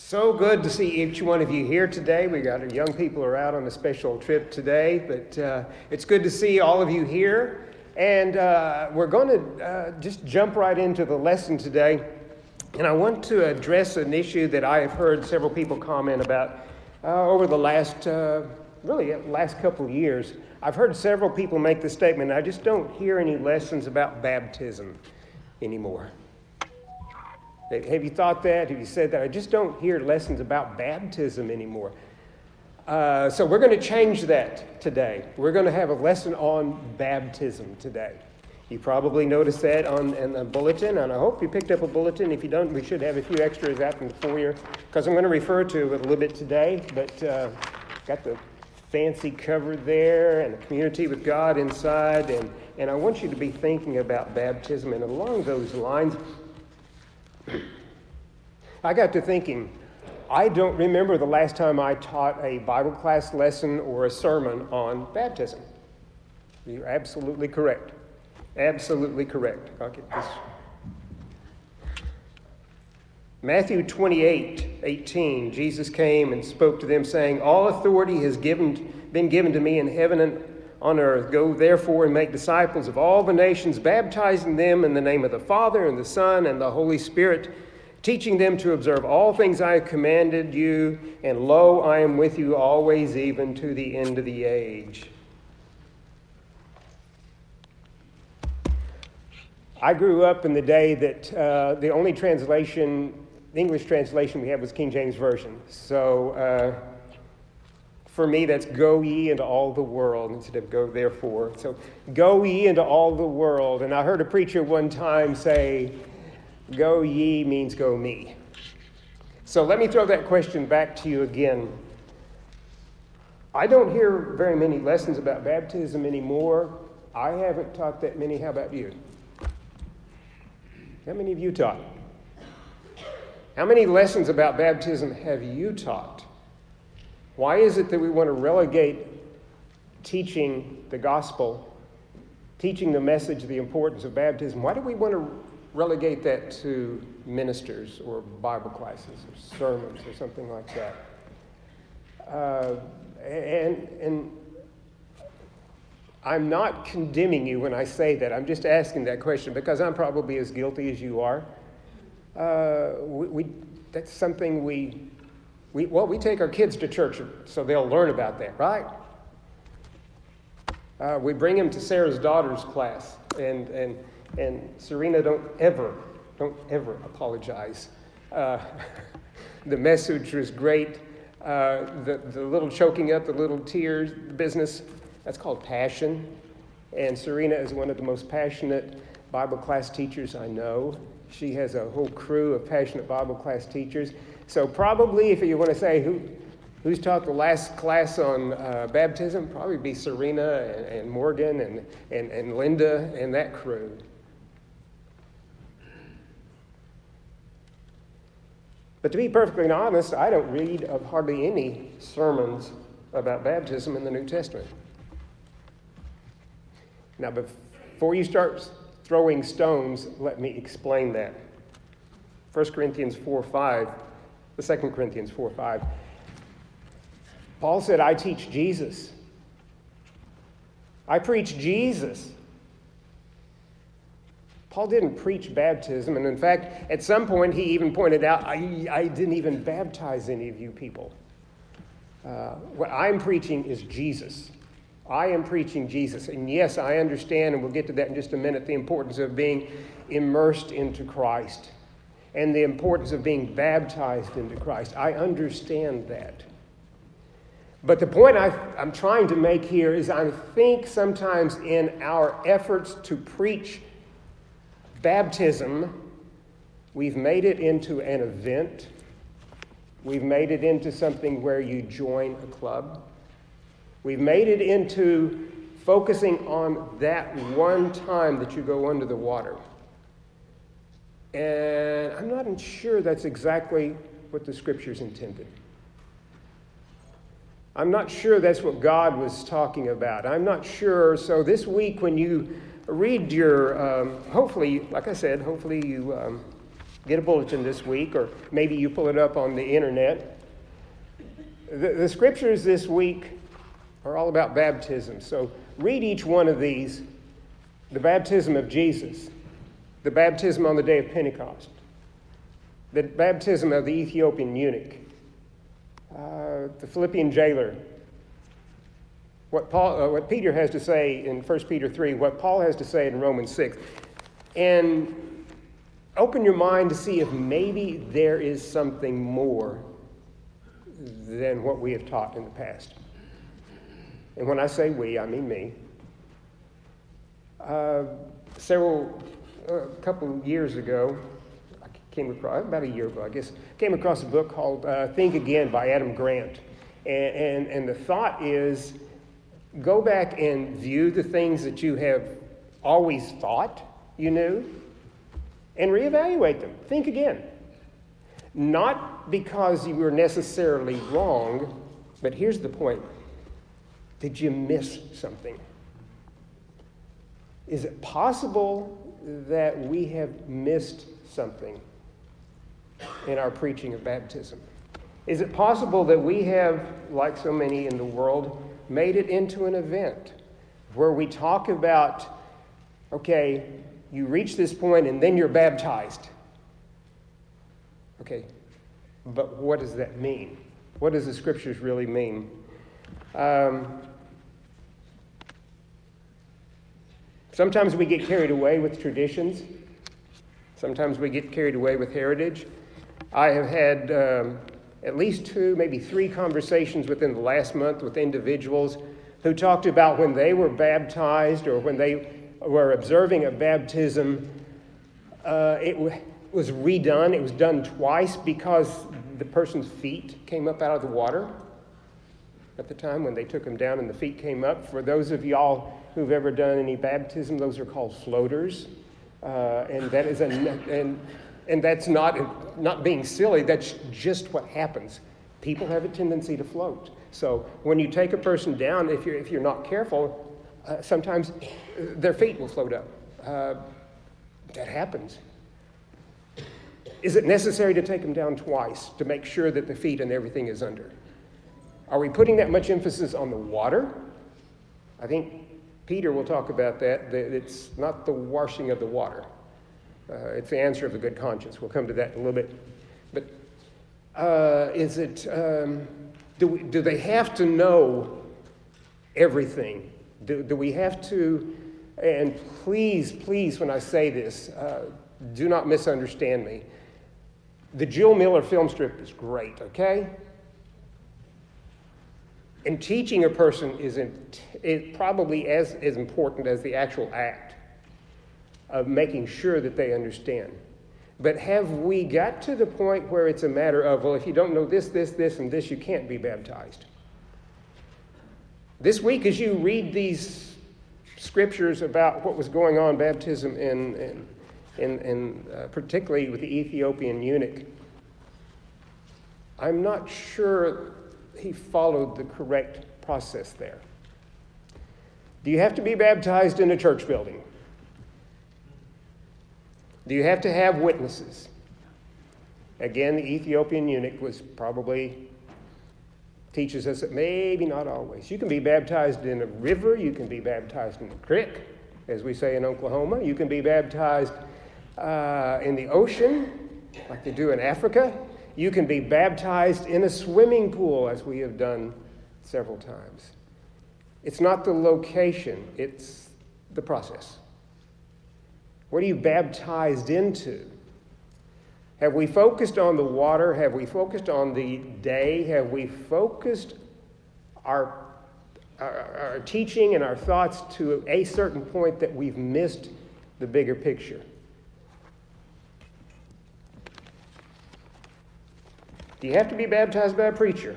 So good to see each one of you here today. We got our young people are out on a special trip today, but uh, it's good to see all of you here. And uh, we're going to uh, just jump right into the lesson today. And I want to address an issue that I have heard several people comment about uh, over the last, uh, really, last couple of years. I've heard several people make the statement I just don't hear any lessons about baptism anymore. Have you thought that? Have you said that? I just don't hear lessons about baptism anymore. Uh, so we're going to change that today. We're going to have a lesson on baptism today. You probably noticed that on in the bulletin, and I hope you picked up a bulletin. If you don't, we should have a few extras out in the foyer because I'm going to refer to it a little bit today. But uh, got the fancy cover there and the community with God inside, and, and I want you to be thinking about baptism. And along those lines, I got to thinking, I don't remember the last time I taught a Bible class lesson or a sermon on baptism. You're absolutely correct. Absolutely correct. I'll get this. Matthew 28 18, Jesus came and spoke to them, saying, All authority has given, been given to me in heaven and on earth. Go therefore and make disciples of all the nations, baptizing them in the name of the Father and the Son and the Holy Spirit, teaching them to observe all things I have commanded you. And lo, I am with you always, even to the end of the age. I grew up in the day that uh, the only translation, the English translation we had was King James Version. So, uh, for me, that's go ye into all the world instead of go therefore. So go ye into all the world. And I heard a preacher one time say, go ye means go me. So let me throw that question back to you again. I don't hear very many lessons about baptism anymore. I haven't taught that many. How about you? How many of you taught? How many lessons about baptism have you taught? Why is it that we want to relegate teaching the gospel, teaching the message, the importance of baptism? Why do we want to relegate that to ministers or Bible classes or sermons or something like that? Uh, and, and I'm not condemning you when I say that. I'm just asking that question because I'm probably as guilty as you are. Uh, we, we, that's something we we, well, we take our kids to church so they'll learn about that, right? Uh, we bring them to Sarah's daughter's class, and, and, and Serena, don't ever, don't ever apologize. Uh, the message was great. Uh, the, the little choking up, the little tears business, that's called passion. And Serena is one of the most passionate Bible class teachers I know. She has a whole crew of passionate Bible class teachers. So, probably, if you want to say who, who's taught the last class on uh, baptism, probably be Serena and, and Morgan and, and, and Linda and that crew. But to be perfectly honest, I don't read of hardly any sermons about baptism in the New Testament. Now, before you start throwing stones, let me explain that. 1 Corinthians 4 5 the 2 Corinthians 4 5. Paul said, I teach Jesus. I preach Jesus. Paul didn't preach baptism, and in fact, at some point, he even pointed out, I, I didn't even baptize any of you people. Uh, what I'm preaching is Jesus. I am preaching Jesus. And yes, I understand, and we'll get to that in just a minute, the importance of being immersed into Christ and the importance of being baptized into Christ. I understand that. But the point I, am trying to make here is I think sometimes in our efforts to preach baptism, we've made it into an event. We've made it into something where you join a club. We've made it into focusing on that one time that you go under the water. And I'm not sure that's exactly what the scriptures intended. I'm not sure that's what God was talking about. I'm not sure. So this week, when you read your, um, hopefully, like I said, hopefully you um, get a bulletin this week, or maybe you pull it up on the internet. The, the scriptures this week are all about baptism. So read each one of these the baptism of Jesus, the baptism on the day of Pentecost, the baptism of the Ethiopian eunuch, uh, the Philippian jailer, what, Paul, uh, what Peter has to say in 1 Peter 3, what Paul has to say in Romans 6. And open your mind to see if maybe there is something more than what we have taught in the past. And when I say we, I mean me. Uh, several, a uh, couple years ago, I came across, about a year ago, I guess, came across a book called uh, Think Again by Adam Grant. And, and, and the thought is go back and view the things that you have always thought you knew and reevaluate them. Think again. Not because you were necessarily wrong, but here's the point Did you miss something? Is it possible that we have missed something in our preaching of baptism? Is it possible that we have, like so many in the world, made it into an event where we talk about okay, you reach this point and then you're baptized. Okay, but what does that mean? What does the scriptures really mean? Um, sometimes we get carried away with traditions. Sometimes we get carried away with heritage. I have had um, at least two, maybe three conversations within the last month with individuals who talked about when they were baptized or when they were observing a baptism, uh, it w- was redone. It was done twice because the person's feet came up out of the water at the time when they took them down and the feet came up. For those of y'all who've ever done any baptism, those are called floaters. Uh, and that is a, and and that's not, not being silly, that's just what happens. People have a tendency to float. So when you take a person down, if you're, if you're not careful, uh, sometimes their feet will float up. Uh, that happens. Is it necessary to take them down twice to make sure that the feet and everything is under? Are we putting that much emphasis on the water? I think Peter will talk about that, that it's not the washing of the water. Uh, it's the answer of the good conscience. We'll come to that in a little bit. But uh, is it, um, do, we, do they have to know everything? Do, do we have to, and please, please, when I say this, uh, do not misunderstand me. The Jule Miller film strip is great, okay? And teaching a person is, in, is probably as, as important as the actual act of making sure that they understand. But have we got to the point where it's a matter of, well, if you don't know this, this, this, and this, you can't be baptized? This week, as you read these scriptures about what was going on, baptism, in, in, in, in uh, particularly with the Ethiopian eunuch, I'm not sure he followed the correct process there. Do you have to be baptized in a church building? Do you have to have witnesses? Again, the Ethiopian eunuch was probably teaches us that maybe not always. You can be baptized in a river, you can be baptized in a creek, as we say in Oklahoma, you can be baptized uh, in the ocean, like they do in Africa. You can be baptized in a swimming pool, as we have done several times. It's not the location, it's the process. What are you baptized into? Have we focused on the water? Have we focused on the day? Have we focused our, our, our, teaching and our thoughts to a certain point that we've missed the bigger picture? Do you have to be baptized by a preacher?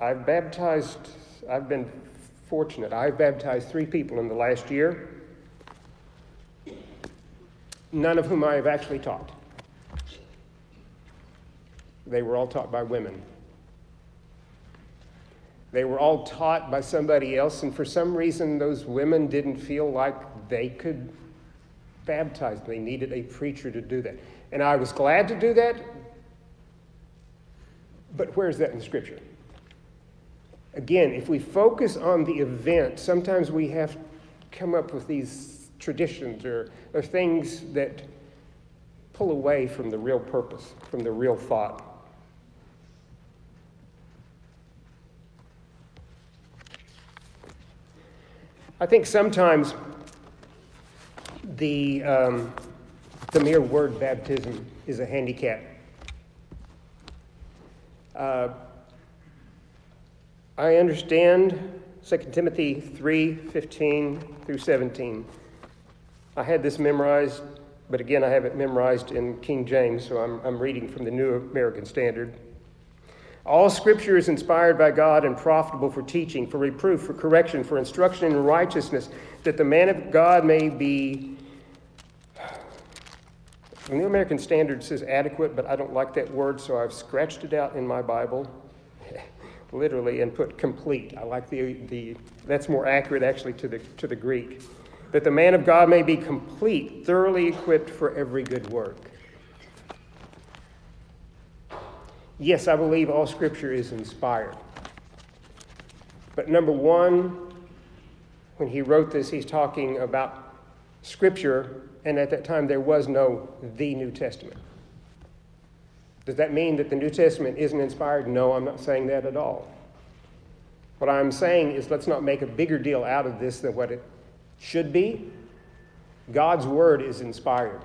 I've baptized, I've been fortunate. I've baptized three people in the last year, none of whom I have actually taught. They were all taught by women. They were all taught by somebody else, and for some reason, those women didn't feel like they could baptize. They needed a preacher to do that. And I was glad to do that. But where's that in Scripture? Again, if we focus on the event, sometimes we have come up with these traditions or, or things that pull away from the real purpose, from the real thought. I think sometimes the, um, the mere word baptism is a handicap. Uh, I understand 2 Timothy 3 15 through 17. I had this memorized, but again, I have it memorized in King James, so I'm, I'm reading from the New American Standard. All scripture is inspired by God and profitable for teaching, for reproof, for correction, for instruction in righteousness, that the man of God may be. The New American Standard says adequate, but I don't like that word, so I've scratched it out in my Bible, literally, and put complete. I like the, the that's more accurate actually to the, to the Greek. That the man of God may be complete, thoroughly equipped for every good work. Yes, I believe all Scripture is inspired. But number one, when he wrote this, he's talking about Scripture, and at that time there was no the New Testament. Does that mean that the New Testament isn't inspired? No, I'm not saying that at all. What I'm saying is let's not make a bigger deal out of this than what it should be. God's Word is inspired.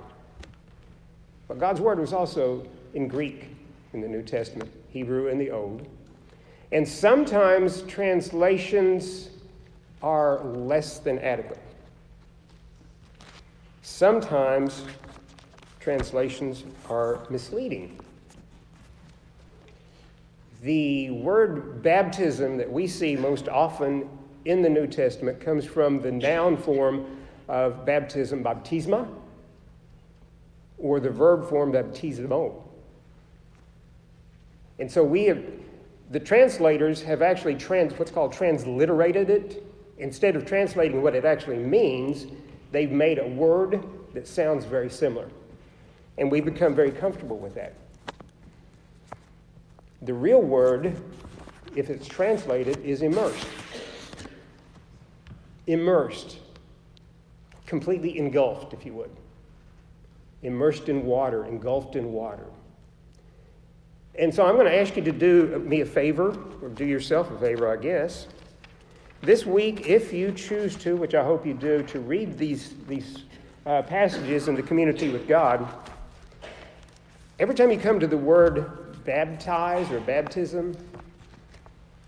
But God's Word was also in Greek in the New Testament, Hebrew in the Old. And sometimes translations are less than adequate. Sometimes translations are misleading. The word baptism that we see most often in the New Testament comes from the noun form of baptism, baptisma, or the verb form baptismo. And so we have, the translators have actually trans, what's called transliterated it. Instead of translating what it actually means, they've made a word that sounds very similar. And we've become very comfortable with that. The real word, if it's translated, is immersed. Immersed. Completely engulfed, if you would. Immersed in water, engulfed in water. And so I'm going to ask you to do me a favor, or do yourself a favor, I guess. This week, if you choose to, which I hope you do, to read these, these uh, passages in the community with God, every time you come to the word baptize or baptism,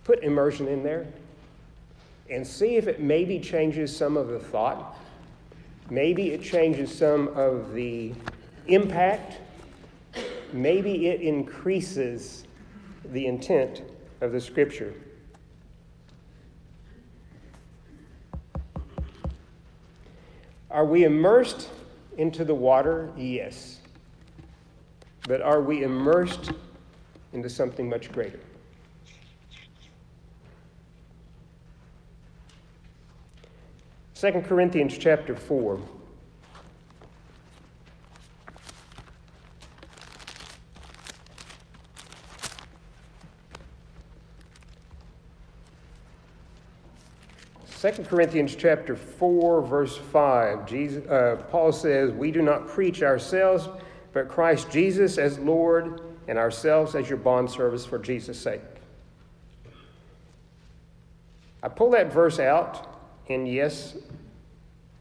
put immersion in there and see if it maybe changes some of the thought. Maybe it changes some of the impact maybe it increases the intent of the scripture. Are we immersed into the water? Yes. But are we immersed into something much greater? Second Corinthians chapter 4. 2 Corinthians chapter 4, verse 5, Jesus, uh, Paul says, We do not preach ourselves, but Christ Jesus as Lord, and ourselves as your bond bondservants for Jesus' sake. I pull that verse out, and yes,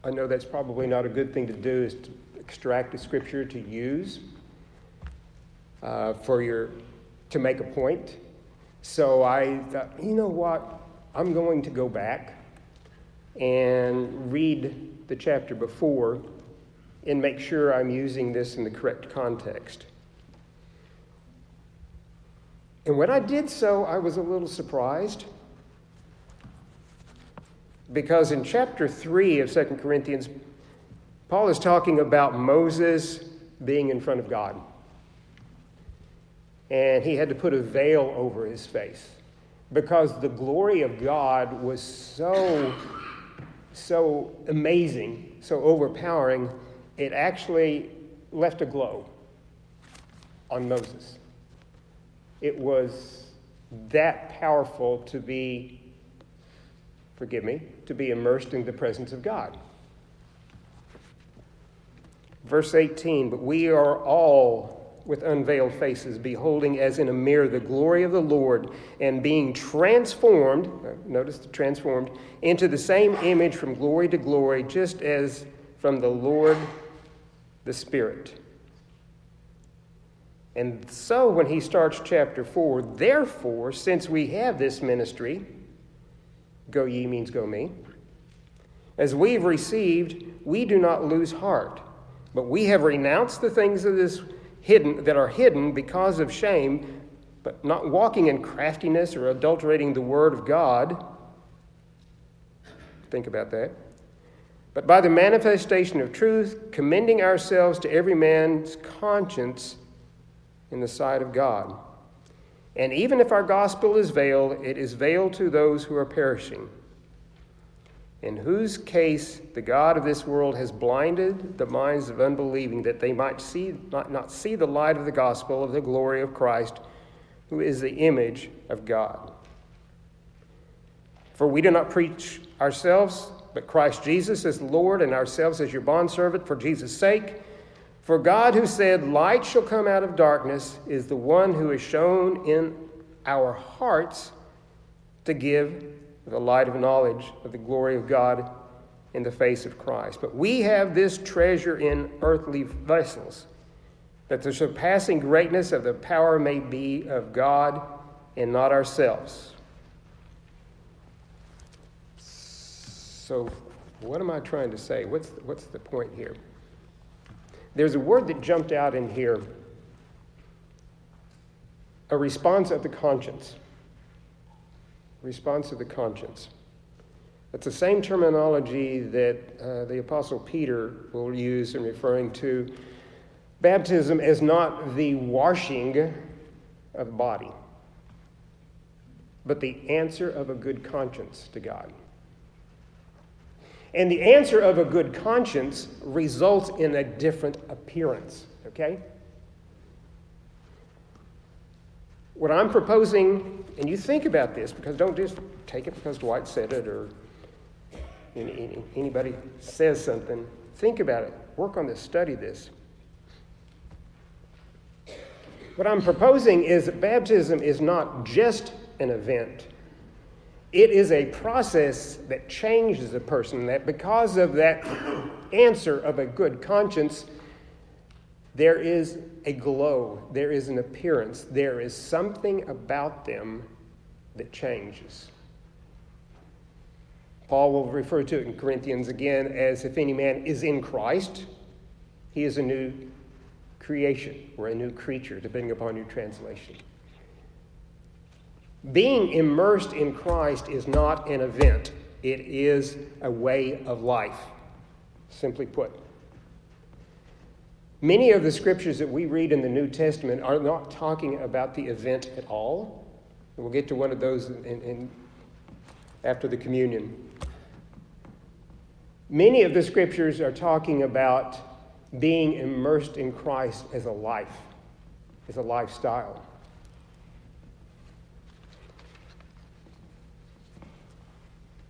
I know that's probably not a good thing to do, is to extract a scripture to use uh, for your to make a point. So I thought, you know what? I'm going to go back and read the chapter before and make sure I'm using this in the correct context. And when I did so, I was a little surprised. Because in chapter 3 of 2 Corinthians, Paul is talking about Moses being in front of God. And he had to put a veil over his face because the glory of God was so so amazing, so overpowering, it actually left a glow on Moses. It was that powerful to be, forgive me, to be immersed in the presence of God. Verse 18, but we are all with unveiled faces, beholding as in a mirror the glory of the Lord, and being transformed, uh, notice the transformed, into the same image from glory to glory, just as from the Lord the Spirit. And so when he starts chapter 4, therefore, since we have this ministry, go ye means go me, as we've received, we do not lose heart, but we have renounced the things of this hidden that are hidden because of shame, but not walking in craftiness or adulterating the word of God. Think about that. But by the manifestation of truth, commending ourselves to every man's conscience in the sight of God. And even if our gospel is veiled, it is veiled to those who are perishing, in whose case the God of this world has blinded the minds of unbelieving that they might see, not, not see the light of the gospel of the glory of Christ, who is the image of God. For we do not preach ourselves, but Christ Jesus as Lord, and ourselves as your bondservant for Jesus' sake. For God, who said, Light shall come out of darkness, is the one who is shown in our hearts to give the light of knowledge of the glory of God in the face of Christ. But we have this treasure in earthly vessels, that the surpassing greatness of the power may be of God and not ourselves. So, what am I trying to say? What's, what's the point here? There's a word that jumped out in here a response of the conscience. Response of the conscience. It's the same terminology that uh, the Apostle Peter will use in referring to baptism as not the washing of the body, but the answer of a good conscience to God. And the answer of a good conscience results in a different appearance, okay? What I'm proposing, and you think about this, because don't just take it because Dwight said it or anybody says something. Think about it. Work on this. Study this. What I'm proposing is that baptism is not just an event it is a process that changes a person, that because of that answer of a good conscience, there is a glow, there is an appearance, there is something about them that changes. Paul will refer to it in Corinthians again as if any man is in Christ, he is a new creation or a new creature, depending upon your translation. Being immersed in Christ is not an event, it is a way of life, simply put. Many of the scriptures that we read in the New Testament are not talking about the event at all. We'll get to one of those in, in, after the communion. Many of the scriptures are talking about being immersed in Christ as a life, as a lifestyle.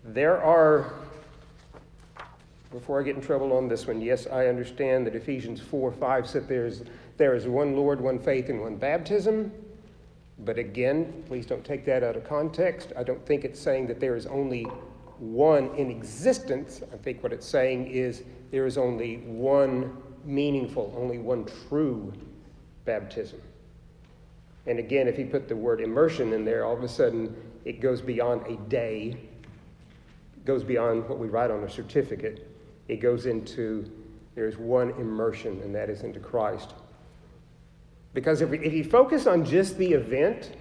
There are, before I get in trouble on this one, yes, I understand that Ephesians 4 5 said there's, there is one Lord, one faith, and one baptism. But again, please don't take that out of context. I don't think it's saying that there is only one in existence. I think what it's saying is there is only one meaningful, only one true baptism. And again, if you put the word immersion in there, all of a sudden it goes beyond a day goes beyond what we write on a certificate. It goes into there's one immersion, and that is into Christ. Because if, if you focus on just the event,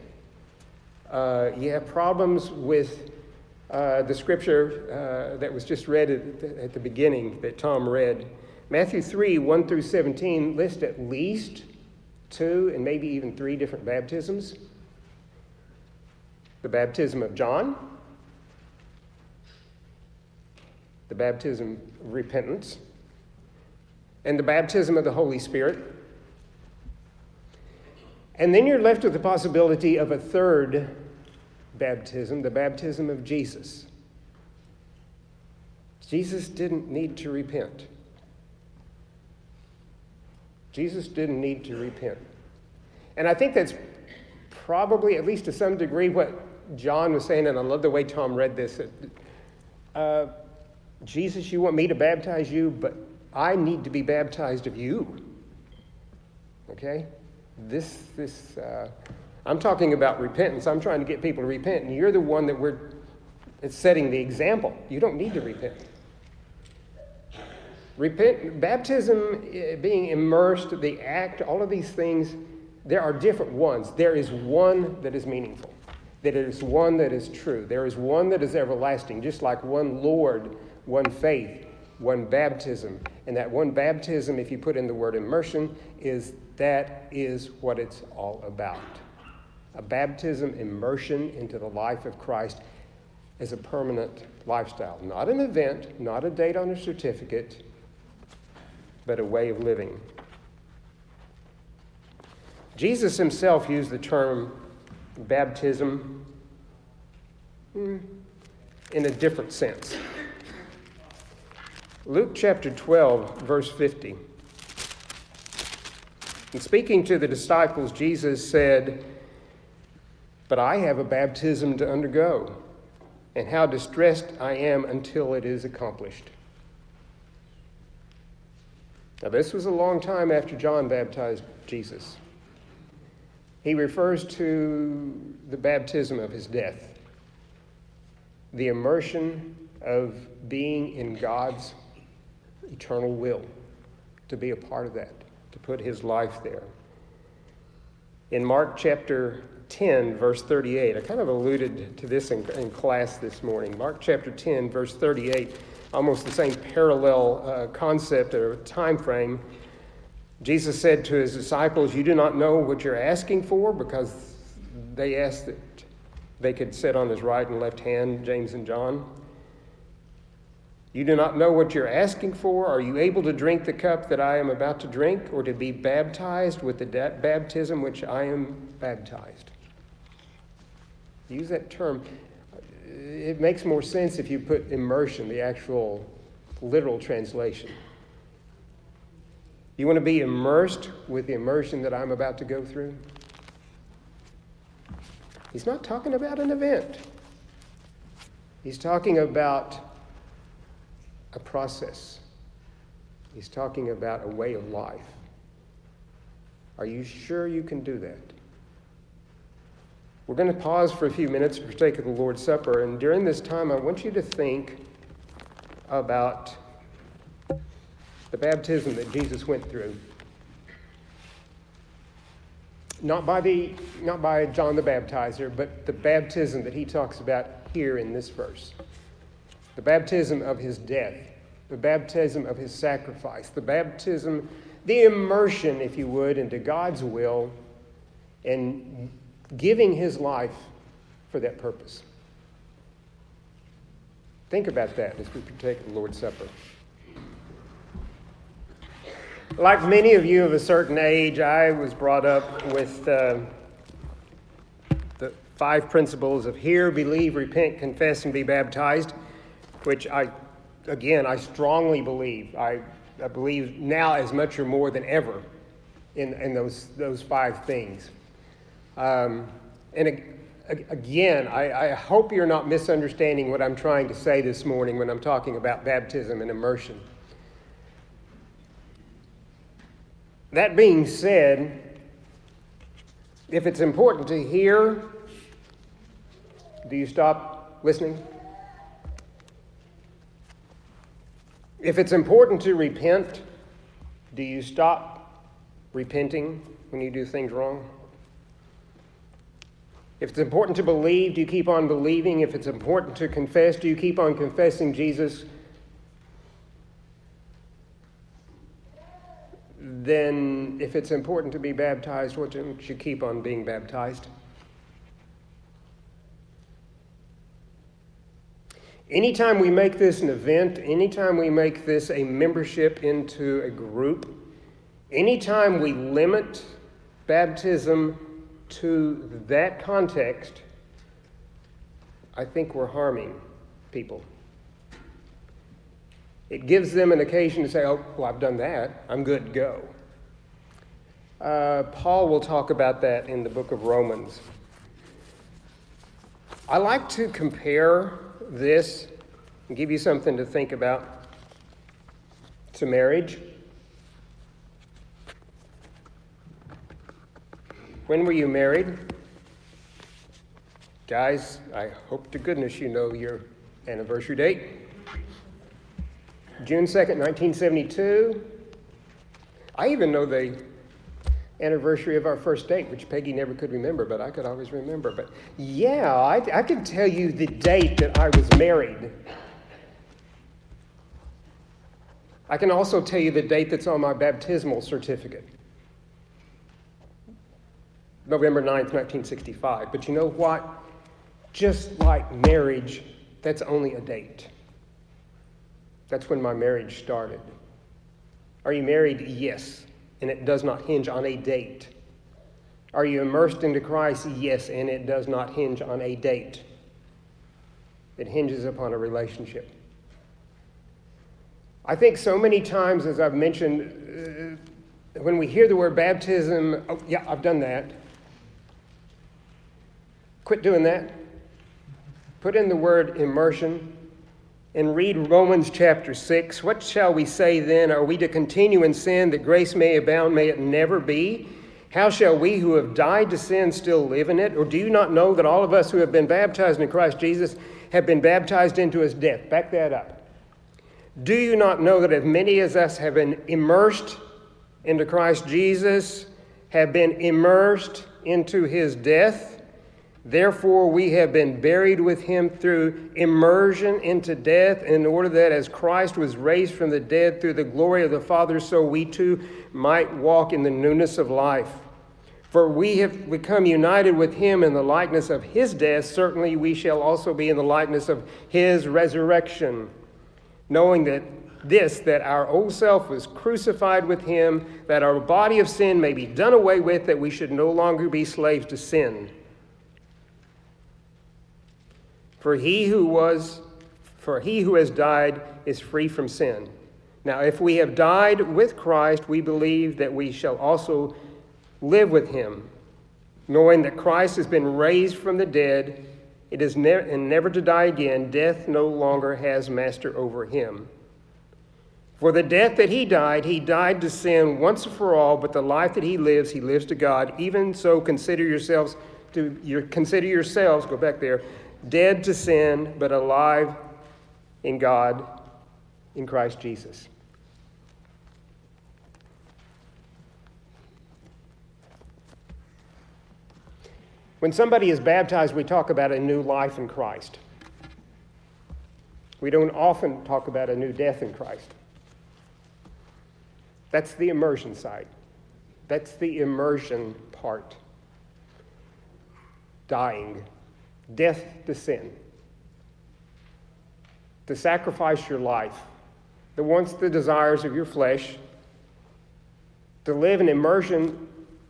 uh, you have problems with uh, the scripture uh, that was just read at the, at the beginning that Tom read. Matthew 3 1 through 17 list at least two and maybe even three different baptisms the baptism of John, the baptism of repentance, and the baptism of the Holy Spirit. And then you're left with the possibility of a third baptism, the baptism of Jesus. Jesus didn't need to repent. Jesus didn't need to repent. And I think that's probably, at least to some degree, what John was saying, and I love the way Tom read this. Uh, Jesus, you want me to baptize you, but I need to be baptized of you. Okay? This, this, uh, I'm talking about repentance. I'm trying to get people to repent, and you're the one that we're it's setting the example. You don't need to repent. Repent, baptism, eh, being immersed, the act, all of these things, there are different ones. There is one that is meaningful, that is one that is true. There is one that is everlasting, just like one Lord, one faith, one baptism. And that one baptism, if you put in the word immersion, is that is what it's all about. A baptism immersion into the life of Christ as a permanent lifestyle, not an event, not a date on a certificate but a way of living. Jesus himself used the term baptism hmm, in a different sense. Luke chapter 12, verse 50. In speaking to the disciples, Jesus said, But I have a baptism to undergo, and how distressed I am until it is accomplished. Now, this was a long time after John baptized Jesus. He refers to the baptism of his death, the immersion of being in God's eternal will, to be a part of that, to put his life there. In Mark chapter 10, verse 38, I kind of alluded to this in, in class this morning. Mark chapter 10, verse 38 almost the same parallel uh, concept or time frame. Jesus said to his disciples, You do not know what you're asking for because they asked that they could sit on his right and left hand, James and John. You do not know what you're asking for. Are you able to drink the cup that I am about to drink, or to be baptized with the baptism which I am baptized? Use that term it makes more sense if you put immersion, the actual literal translation. You want to be immersed with the immersion that I'm about to go through? He's not talking about an event. He's talking about a process. He's talking about a way of life. Are you sure you can do that? We're going to pause for a few minutes for take of the Lord's Supper, and during this time, I want you to think about the baptism that Jesus went through. Not by, the, not by John the Baptizer, but the baptism that he talks about here in this verse. The baptism of his death, the baptism of his sacrifice, the baptism, the immersion, if you would, into God's will and giving his life for that purpose. Think about that as we partake of the Lord's Supper. Like many of you of a certain age, I was brought up with uh, the five principles of hear, believe, repent, confess, and be baptized, which I, again, I strongly believe. I, I believe now as much or more than ever in, in those, those five things. Um, and again, I, I, hope you're not misunderstanding what I'm trying to say this morning when I'm talking about baptism and immersion. That being said, if it's important to hear, do you stop listening? If it's important to repent, do you stop repenting when you do things wrong? If it's important to believe, do you keep on believing? If it's important to confess, do you keep on confessing Jesus? Then, if it's important to be baptized, don't you keep on being baptized? Anytime we make this an event, anytime we make this a membership into a group, anytime we limit baptism to that context, I think we're harming people. It gives them an occasion to say, oh, well, I've done that. I'm good to go. Uh, Paul will talk about that in the book of Romans. I like to compare this give you something to think about to marriage. When were you married? Guys, I hope to goodness you know your anniversary date. June 2nd, 1972. I even know the anniversary of our first date, which Peggy never could remember, but I could always remember. But yeah, I, I can tell you the date that I was married. I can also tell you the date that's on my baptismal certificate November 9th, 1965. But you know what? Just like marriage, that's only a date. That's when my marriage started. Are you married? Yes and it does not hinge on a date. Are you immersed into Christ? Yes, and it does not hinge on a date. It hinges upon a relationship. I think so many times, as I've mentioned, uh, when we hear the word baptism, oh, yeah, I've done that. Quit doing that. Put in the word immersion and read Romans chapter 6. What shall we say then? Are we to continue in sin that grace may abound? May it never be. How shall we who have died to sin still live in it? Or do you not know that all of us who have been baptized in Christ Jesus have been baptized into his death? Back that up. Do you not know that as many as us have been immersed into Christ Jesus, have been immersed into his death? Therefore, we have been buried with him through immersion into death, in order that as Christ was raised from the dead through the glory of the Father, so we too might walk in the newness of life. For we have become united with him in the likeness of his death, certainly we shall also be in the likeness of his resurrection, knowing that this, that our old self was crucified with him, that our body of sin may be done away with, that we should no longer be slaves to sin. For he who was for he who has died is free from sin. Now if we have died with Christ, we believe that we shall also live with him, knowing that Christ has been raised from the dead, it is ne- and never to die again, death no longer has master over him. For the death that he died, he died to sin once and for all, but the life that he lives, he lives to God. Even so, consider yourselves to your, consider yourselves, go back there, dead to sin, but alive in God in Christ Jesus. When somebody is baptized, we talk about a new life in Christ. We don't often talk about a new death in Christ. That's the immersion side. That's the immersion part. Dying death to sin, to sacrifice your life, the wants, the desires of your flesh, to live in immersion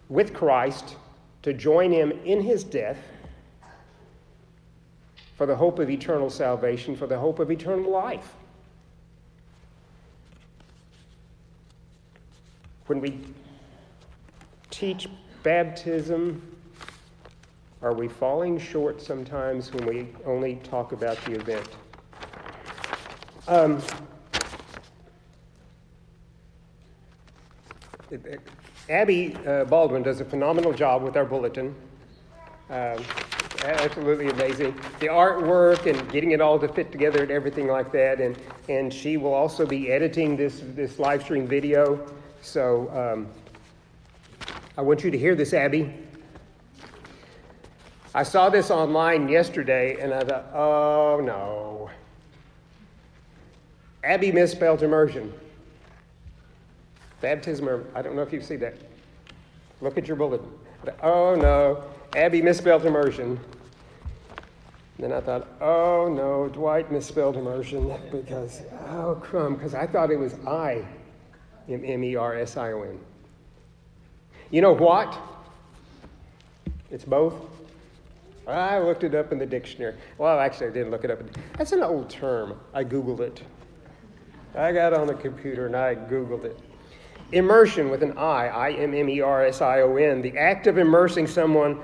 with Christ, to join him in his death for the hope of eternal salvation, for the hope of eternal life. When we teach baptism, are we falling short sometimes when we only talk about the event? Um, Abby uh, Baldwin does a phenomenal job with our bulletin. Um, absolutely amazing. The artwork and getting it all to fit together and everything like that. And, and she will also be editing this, this live stream video. So um, I want you to hear this, Abby. I saw this online yesterday and I thought, oh no. Abby misspelled immersion. Baptism, I don't know if you see that. Look at your bulletin. Oh no, Abby misspelled immersion. Then I thought, oh no, Dwight misspelled immersion because, oh crumb, because I thought it was I, M M E R S I O N. You know what? It's both. I looked it up in the dictionary. Well, actually, I didn't look it up. That's an old term. I Googled it. I got on the computer and I Googled it. Immersion with an I, I M M E R S I O N, the act of immersing someone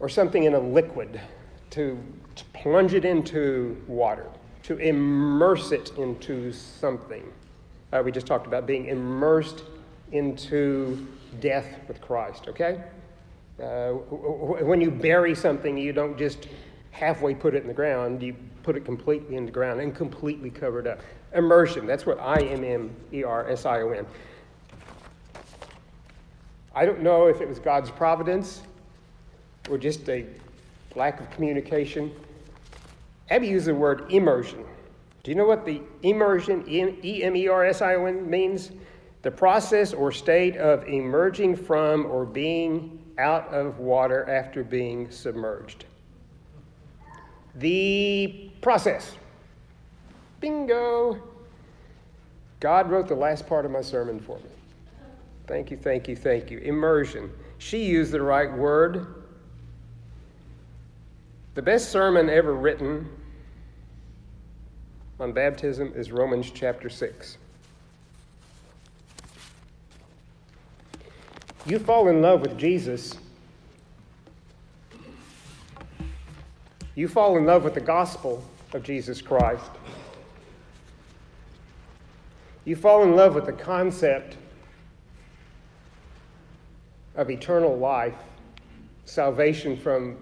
or something in a liquid, to, to plunge it into water, to immerse it into something. Uh, we just talked about being immersed into death with Christ, okay? Uh, when you bury something, you don't just halfway put it in the ground, you put it completely in the ground and completely cover it up. Immersion, that's what I M M E R S I O N. I don't know if it was God's providence or just a lack of communication. Abby used the word emersion. Do you know what the emersion, E M E R S I O N, means? The process or state of emerging from or being out of water after being submerged. The process. Bingo. God wrote the last part of my sermon for me. Thank you, thank you, thank you. Emersion. She used the right word. The best sermon ever written on baptism is Romans chapter 6. You fall in love with Jesus, you fall in love with the gospel of Jesus Christ. You fall in love with the concept of eternal life, salvation from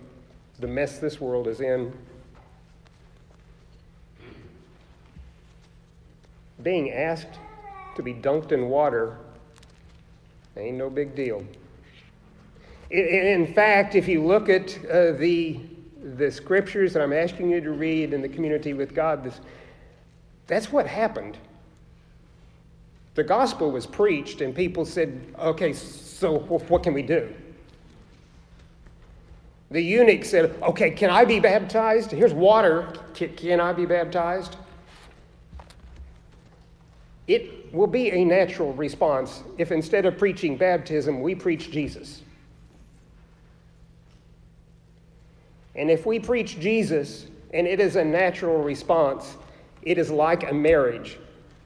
the mess this world is in. Being asked to be dunked in water ain't no big deal. In fact, if you look at uh, the, the scriptures that I'm asking you to read in the community with God, this, that's what happened. The gospel was preached, and people said, okay, so what can we do? The eunuch said, okay, can I be baptized? Here's water. Can, can I be baptized? It will be a natural response if instead of preaching baptism, we preach Jesus. And if we preach Jesus and it is a natural response, it is like a marriage.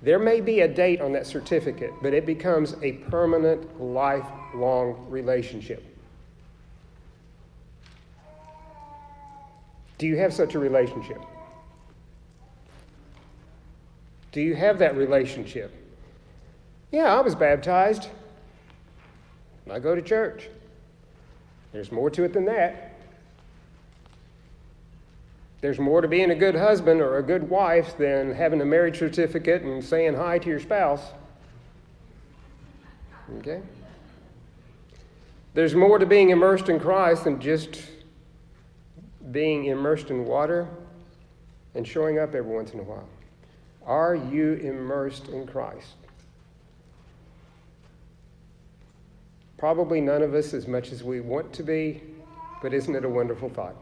There may be a date on that certificate, but it becomes a permanent, lifelong relationship. Do you have such a relationship? Do you have that relationship? Yeah, I was baptized. I go to church. There's more to it than that. There's more to being a good husband or a good wife than having a marriage certificate and saying hi to your spouse. Okay? There's more to being immersed in Christ than just being immersed in water and showing up every once in a while. Are you immersed in Christ? Probably none of us as much as we want to be, but isn't it a wonderful thought?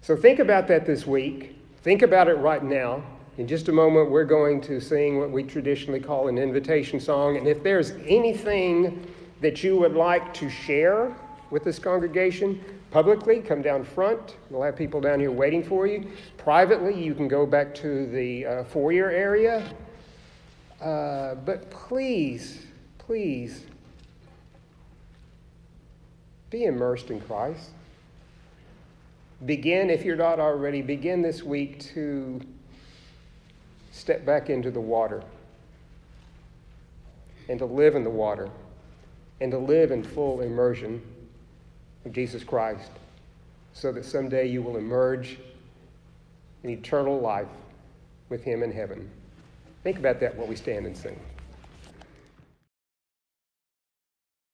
So think about that this week. Think about it right now. In just a moment, we're going to sing what we traditionally call an invitation song. And if there's anything that you would like to share with this congregation, publicly, come down front. We'll have people down here waiting for you. Privately, you can go back to the uh, foyer area. Uh, but please, please, be immersed in Christ. Begin, if you're not already, begin this week to step back into the water and to live in the water and to live in full immersion of Jesus Christ so that someday you will emerge in eternal life with Him in heaven. Think about that while we stand and sing.